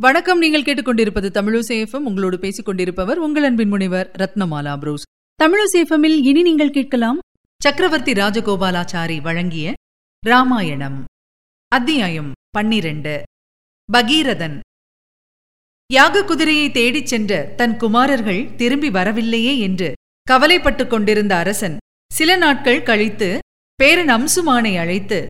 வணக்கம். நீங்கள் கேட்டுக்கொண்டிருப்பது தமிழசேஃபம் உங்களோடு பேசிக் கொண்டிருப்பவர் உங்கள் அன்பின் முனைவர் ரத்னமாலா புரூஸ். தமிழசேஃபமில் இனி நீங்கள் கேட்கலாம் சக்கரவர்த்தி ராஜகோபாலாச்சாரி வழங்கிய ராமாயணம். அத்தியாயம் பன்னிரண்டு. பகீரதன். யாக குதிரையை தேடிச் சென்ற தன் குமாரர்கள் திரும்பி வரவில்லையே என்று கவலைப்பட்டுக் கொண்டிருந்த அரசன் சில நாட்கள் கழித்து பேரன் அம்சுமானை அழைத்து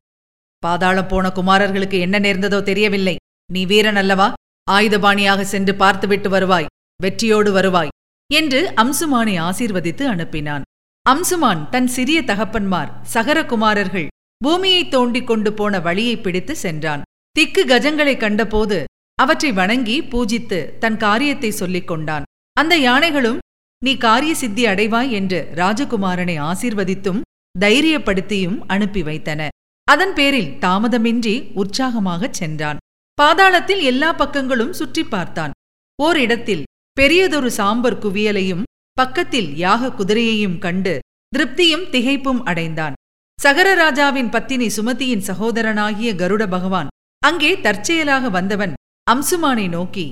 பாதாளம் போன குமாரர்களுக்கு என்ன நேர்ந்ததோ தெரியவில்லை. நீ வீரன் அல்லவா? ஆயுதபாணியாக சென்று பார்த்துவிட்டு வருவாய் வெற்றியோடு வருவாய் என்று அம்சுமானை ஆசீர்வதித்து அனுப்பினான். அம்சுமான் தன் சிறிய தகப்பன்மார் சகரகுமாரர்கள் பூமியை தோண்டிக் கொண்டு போன வழியை பிடித்து சென்றான். திக்கு கஜங்களைக் கண்டபோது அவற்றை வணங்கி பூஜித்து தன் காரியத்தை சொல்லிக் கொண்டான். அந்த யானைகளும் நீ காரிய சித்தி அடைவாய் என்று ராஜகுமாரனை ஆசீர்வதித்தும் தைரியப்படுத்தியும் அனுப்பி வைத்தன. அதன் பேரில் தாமதமின்றி உற்சாகமாகச் சென்றான். பாதாளத்தில் எல்லா பக்கங்களும் சுற்றி பார்த்தான். ஓரிடத்தில் பெரியதொரு சாம்பர் குவியலையும் பக்கத்தில் யாக குதிரையையும் கண்டு திருப்தியும் திகைப்பும் அடைந்தான். சகரராஜாவின் பத்தினி சுமதியின் சகோதரனாகிய கருட பகவான் அங்கே தற்செயலாக வந்தவன் அம்சுமானை நோக்கி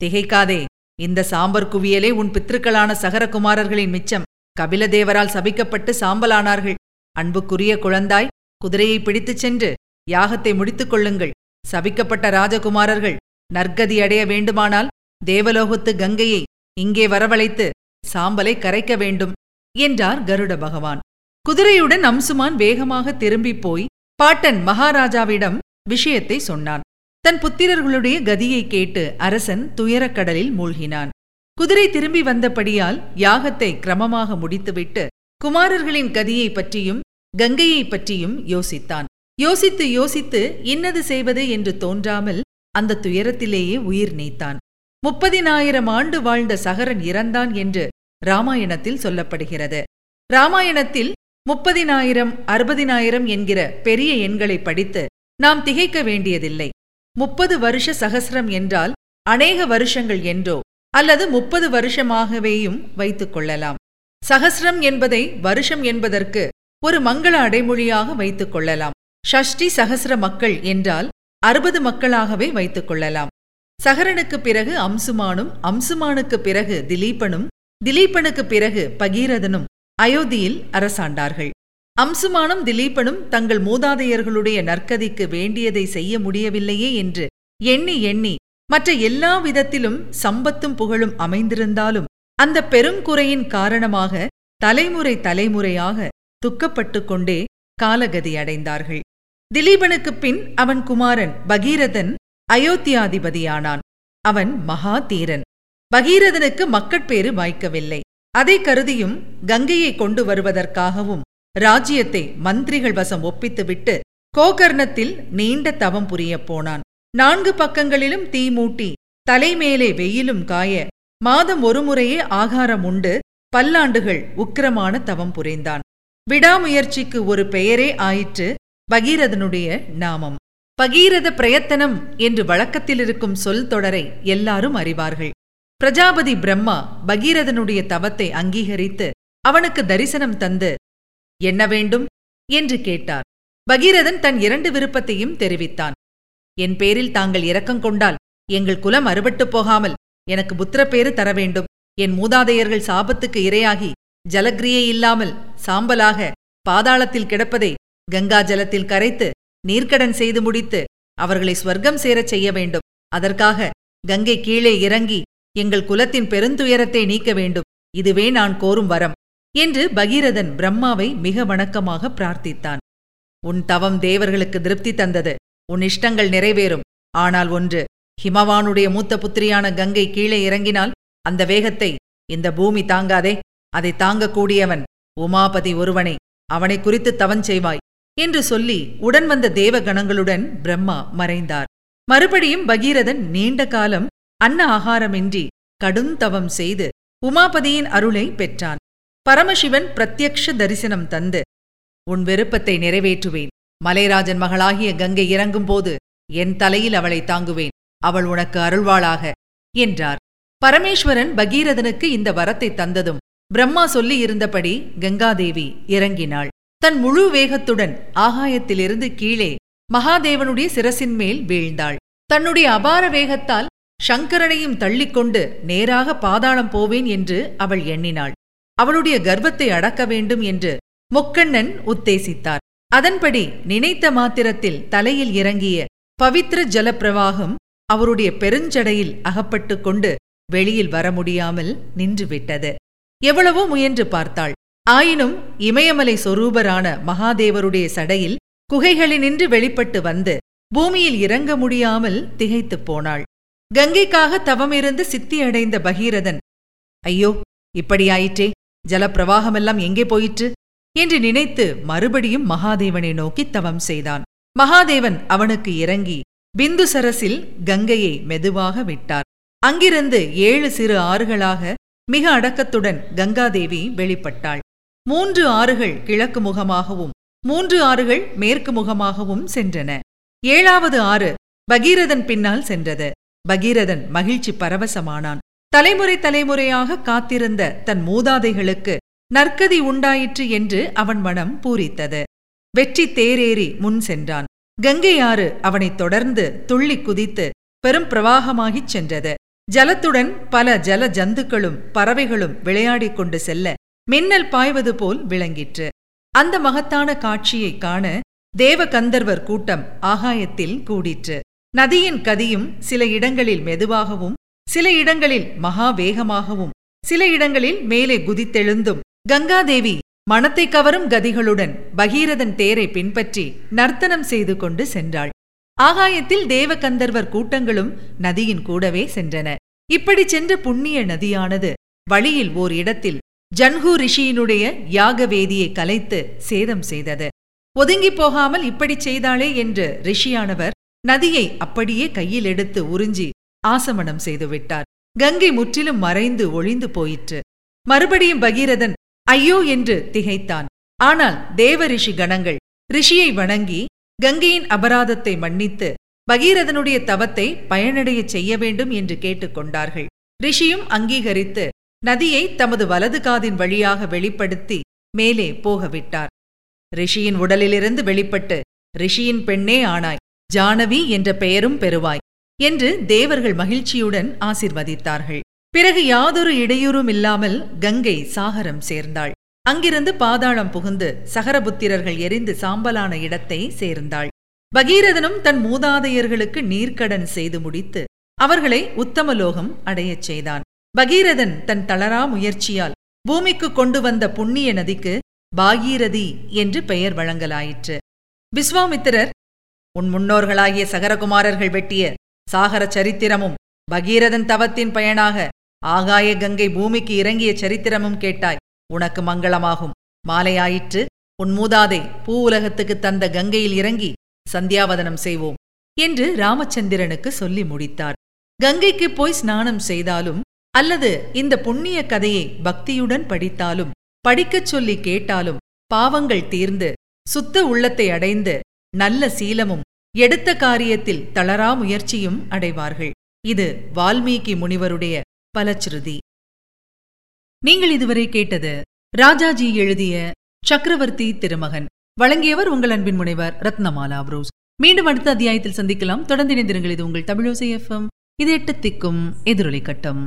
திகைக்காதே இந்த சாம்பர் குவியலே உன் பித்திருக்களான சகரகுமாரர்களின் மிச்சம். கபிலதேவரால் சபிக்கப்பட்டு சாம்பலானார்கள். அன்புக்குரிய குழந்தாய் குதிரையை பிடித்துச் சென்று யாகத்தை முடித்துக் கொள்ளுங்கள். சபிக்கப்பட்ட ராஜகுமாரர்கள் நற்கதி அடைய வேண்டுமானால் தேவலோகத்து கங்கையை இங்கே வரவழைத்து சாம்பலை கரைக்க வேண்டும் என்றார் கருட பகவான். குதிரையுடன் அம்சுமான் வேகமாக திரும்பிப் போய் பாட்டன் மகாராஜாவிடம் விஷயத்தை சொன்னான். தன் புத்திரர்களுடைய கதியை கேட்டு அரசன் துயரக்கடலில் மூழ்கினான். குதிரை திரும்பி வந்தபடியால் யாகத்தை கிரமமாக முடித்துவிட்டு குமாரர்களின் கதியை பற்றியும் கங்கையை பற்றியும் யோசித்தான். யோசித்து யோசித்து இன்னது செய்வது என்று தோன்றாமல் அந்த துயரத்திலேயே உயிர் நீத்தான் முப்பதினாயிரம் ஆண்டு வாழ்ந்த சகரன் இறந்தான் என்று ராமாயணத்தில் சொல்லப்படுகிறது. ராமாயணத்தில் முப்பதினாயிரம் அறுபதினாயிரம் என்கிற பெரிய எண்களை படித்து நாம் திகைக்க வேண்டியதில்லை. முப்பது வருஷ சகசிரம் என்றால் அநேக வருஷங்கள் என்றோ அல்லது முப்பது வருஷமாகவேயும் வைத்துக் கொள்ளலாம். சகசிரம் என்பதை வருஷம் என்பதற்கு ஒரு மங்கள அடைமொழியாக வைத்துக் கொள்ளலாம். ஷஷ்டி சகசிர மக்கள் என்றால் அறுபது மக்களாகவே வைத்துக் கொள்ளலாம். சகரனுக்கு பிறகு அம்சுமானும் அம்சுமானுக்கு பிறகு திலீபனும் திலீபனுக்கு பிறகு பகீரதனும் அயோத்தியில் அரசாண்டார்கள். அம்சுமானும் திலீபனும் தங்கள் மூதாதையர்களுடைய நற்கதிக்கு வேண்டியதை செய்ய முடியவில்லையே என்று எண்ணி எண்ணி மற்ற எல்லா விதத்திலும் சம்பத்தும் புகழும் அமைந்திருந்தாலும் அந்த பெருங்குறையின் காரணமாக தலைமுறை தலைமுறையாக துக்கப்பட்டு கொண்டே காலகதி அடைந்தார்கள். திலீபனுக்குப் பின் அவன் குமாரன் பகீரதன் அயோத்தியாதிபதியானான். அவன் மகா தீரன் பகீரதனுக்கு மக்கட்பேறு வாய்க்கவில்லை. அதை கருதியும் கங்கையை கொண்டு வருவதற்காகவும் ராஜ்யத்தை மந்திரிகள் வசம் ஒப்பித்துவிட்டு கோகர்ணத்தில் நீண்ட தவம் புரியப் போனான். நான்கு பக்கங்களிலும் தீ மூட்டி தலைமேலே வெயிலும் காய மாதம் ஒருமுறையே ஆகாரம் உண்டு பல்லாண்டுகள் உக்கிரமான தவம் புரிந்தான். விடாமுயற்சிக்கு ஒரு பெயரே ஆயிற்று பகீரதனுடைய நாமம். பகீரத பிரயத்தனம் என்று வழக்கத்தில் இருக்கும் சொல் தொடரை எல்லாரும் அறிவார்கள். பிரஜாபதி பிரம்மா பகீரதனுடைய தவத்தை அங்கீகரித்து அவனுக்கு தரிசனம் தந்து என்ன வேண்டும்? என்று கேட்டார். பகீரதன் தன் இரண்டு விருப்பத்தையும் தெரிவித்தான். என் பேரில் தாங்கள் இரக்கம் கொண்டால் எங்கள் குலம் அறுபட்டுப் போகாமல் எனக்கு புத்திரப்பேறு தர வேண்டும். என் மூதாதையர்கள் சாபத்துக்கு இரையாகி ஜலக்கிரியை இல்லாமல் சாம்பலாக பாதாளத்தில் கிடப்பதை கங்கா ஜலத்தில் கரைத்து நீர்க்கடன் செய்து முடித்து அவர்களை ஸ்வர்க்கம் சேரச் செய்ய வேண்டும். அதற்காக கங்கை கீழே இறங்கி எங்கள் குலத்தின் பெருந்துயரத்தை நீக்க வேண்டும். இதுவே நான் கோரும் வரம் என்று பகீரதன் பிரம்மாவை மிக வணக்கமாக பிரார்த்தித்தான். உன் தவம் தேவர்களுக்கு திருப்தி தந்தது. உன் இஷ்டங்கள் நிறைவேறும். ஆனால் ஒன்று ஹிமவானுடைய மூத்த புத்திரியான கங்கை கீழே இறங்கினால் அந்த வேகத்தை இந்த பூமி தாங்காதே. அதை தாங்கக்கூடியவன் உமாபதி ஒருவனே அவனை குறித்து தவன் செய்வாய். என்று சொல்லி உடன் வந்த தேவகணங்களுடன் பிரம்மா மறைந்தார். மறுபடியும் பகீரதன் நீண்ட காலம் அன்ன ஆகாரமின்றி கடுந்தவம் செய்து உமாபதியின் அருளை பெற்றான். பரமசிவன் பிரத்யக்ஷ தரிசனம் தந்து உன் விருப்பத்தை நிறைவேற்றுவேன். மலைராஜன் மகளாகிய கங்கை இறங்கும்போது என் தலையில் அவளை தாங்குவேன். அவள் உனக்கு அருள்வாளாக என்றார். பரமேஸ்வரன் பகீரதனுக்கு இந்த வரத்தை தந்ததும் பிரம்மா சொல்லி இருந்தபடி கங்காதேவி இறங்கினாள். தன் முழு வேகத்துடன் ஆகாயத்திலிருந்து கீழே மகாதேவனுடைய சிரசின் மேல் வீழ்ந்தாள். தன்னுடைய அபார வேகத்தால் சங்கரனையும் தள்ளிக்கொண்டு நேராக பாதாளம் போவேன் என்று அவள் எண்ணினாள். அவளுடைய கர்வத்தை அடக்க வேண்டும் என்று முக்கண்ணன் உத்தேசித்தார். அதன்படி நினைத்த மாத்திரத்தில் தலையில் இறங்கிய பவித்ர ஜலப்பிரவாகம் அவருடைய பெருஞ்சடையில் அகப்பட்டு கொண்டு வெளியில் வர முடியாமல் நின்றுவிட்டது. எவ்வளவோ முயன்று பார்த்தாள். ஆயினும் இமயமலை சொரூபரான மகாதேவருடைய சடையில் குகைகளினின்று வெளிப்பட்டு வந்து பூமியில் இறங்க முடியாமல் திகைத்துப் போனாள். கங்கைக்காக தவமிருந்து சித்தியடைந்த பகீரதன் ஐயோ இப்படியாயிற்றே ஜலப்பிரவாகமெல்லாம் எங்கே போயிற்று? என்று நினைத்து மறுபடியும் மகாதேவனை நோக்கி தவம் செய்தான். மகாதேவன் அவனுக்கு இறங்கி பிந்துசரஸில் கங்கையை மெதுவாக விட்டார். அங்கிருந்து ஏழு சிறு ஆறுகளாக மிக அடக்கத்துடன் கங்காதேவி வெளிப்பட்டாள். மூன்று ஆறுகள் கிழக்கு முகமாகவும் மூன்று ஆறுகள் மேற்கு முகமாகவும் சென்றன. ஏழாவது ஆறு பகீரதன் பின்னால் சென்றது. பகீரதன் மகிழ்ச்சி பரவசமானான். தலைமுறை தலைமுறையாக காத்திருந்த தன் மூதாதைகளுக்கு நற்கதி உண்டாயிற்று என்று அவன் மனம் பூரித்தது. வெற்றி தேரேறி முன் சென்றான். கங்கை ஆறு அவனைத் தொடர்ந்து துள்ளி குதித்து பெரும் பிரவாகமாகிச் சென்றது. ஜலத்துடன் பல ஜல ஜந்துக்களும் பறவைகளும் விளையாடிக் கொண்டு செல்ல மின்னல் பாய்வது போல் விளங்கிற்று. அந்த மகத்தான காட்சியைக் காண தேவ கந்தர்வர் கூட்டம் ஆகாயத்தில் கூடிற்று. நதியின் கதியும் சில இடங்களில் மெதுவாகவும் சில இடங்களில் மகா வேகமாகவும் சில இடங்களில் மேலே குதித்தெழுந்தும். கங்காதேவி மனத்தை கவரும் கதிகளுடன் பகீரதன் தேரை பின்பற்றி நர்த்தனம் செய்து கொண்டு சென்றாள். ஆகாயத்தில் தேவகந்தர்வர் கூட்டங்களும் நதியின் கூடவே சென்றன. இப்படி சென்ற புண்ணிய நதியானது வழியில் ஓர் இடத்தில் ஜன்ஹூ ரிஷியினுடைய யாக வேதியை கலைத்து சேதம் செய்தது. ஒதுங்கி போகாமல் இப்படிச் செய்தாளே என்று ரிஷியானவர் நதியை அப்படியே கையில் எடுத்து உறிஞ்சி ஆசமனம் செய்துவிட்டார் கங்கை முற்றிலும் மறைந்து ஒளிந்து போயிற்று. மறுபடியும் பகீரதன் ஐயோ என்று திகைத்தான். ஆனால் தேவ ரிஷி கணங்கள் ரிஷியை வணங்கி கங்கையின் அபராதத்தை மன்னித்து பகீரதனுடைய தவத்தை பயனடையச் செய்ய வேண்டும் என்று கேட்டுக்கொண்டார்கள் ரிஷியும் அங்கீகரித்து நதியை தமது வலது காதின் வழியாக வெளிப்படுத்தி மேலே போகவிட்டார். ரிஷியின் உடலிலிருந்து வெளிப்பட்டு ரிஷியின் பெண்ணே ஆனாய் ஜானவி என்ற பெயரும் பெறுவாய் என்று தேவர்கள் மகிழ்ச்சியுடன் ஆசிர்வதித்தார்கள். பிறகு யாதொரு இடையூறும் இல்லாமல் கங்கை சாகரம் சேர்ந்தாள். அங்கிருந்து பாதாளம் புகுந்து சகரபுத்திரர்கள் எரிந்து சாம்பலான இடத்தை சேர்ந்தாள். பகீரதனும் தன் மூதாதையர்களுக்கு நீர்க்கடன் செய்து முடித்து அவர்களை உத்தமலோகம் அடையச் செய்தான். பகீரதன் தன் தளரா முயற்சியால் பூமிக்கு கொண்டு வந்த புண்ணிய நதிக்கு பாகீரதி என்று பெயர் வழங்கலாயிற்று. விஸ்வாமித்திரர் உன் முன்னோர்களாகிய சகரகுமாரர்கள் வெட்டிய சாகர சரித்திரமும் பகீரதன் தவத்தின் பயனாக ஆகாய கங்கை பூமிக்கு இறங்கிய சரித்திரமும் கேட்டாய் உனக்கு மங்களமாகும். மாலையாயிற்று உன் மூதாதை பூ உலகத்துக்கு தந்த கங்கையில் இறங்கி சந்தியாவதனம் செய்வோம் என்று ராமச்சந்திரனுக்கு சொல்லி முடித்தார். கங்கைக்கு போய் ஸ்நானம் செய்தாலும் அல்லது இந்த புண்ணிய கதையை பக்தியுடன் படித்தாலும் படிக்கச் சொல்லி கேட்டாலும் பாவங்கள் தீர்ந்து சுத்த உள்ளத்தை அடைந்து நல்ல சீலமும் எடுத்த காரியத்தில் தளரா முயற்சியும் அடைவார்கள். இது வால்மீகி முனிவருடைய பலச்சிருதி நீங்கள் இதுவரை கேட்டது ராஜாஜி எழுதிய சக்கரவர்த்தி திருமகன். வழங்கியவர் உங்கள் அன்பின் முனைவர் ரத்னமாலா புரூஸ். மீண்டும் அடுத்த அத்தியாயத்தில் சந்திக்கலாம். தொடர்ந்து இணைந்திருங்கள். இது உங்கள் தமிழோசை எஃப்எம் இது எட்டு திக்கும் எதிரொலி கட்டம்.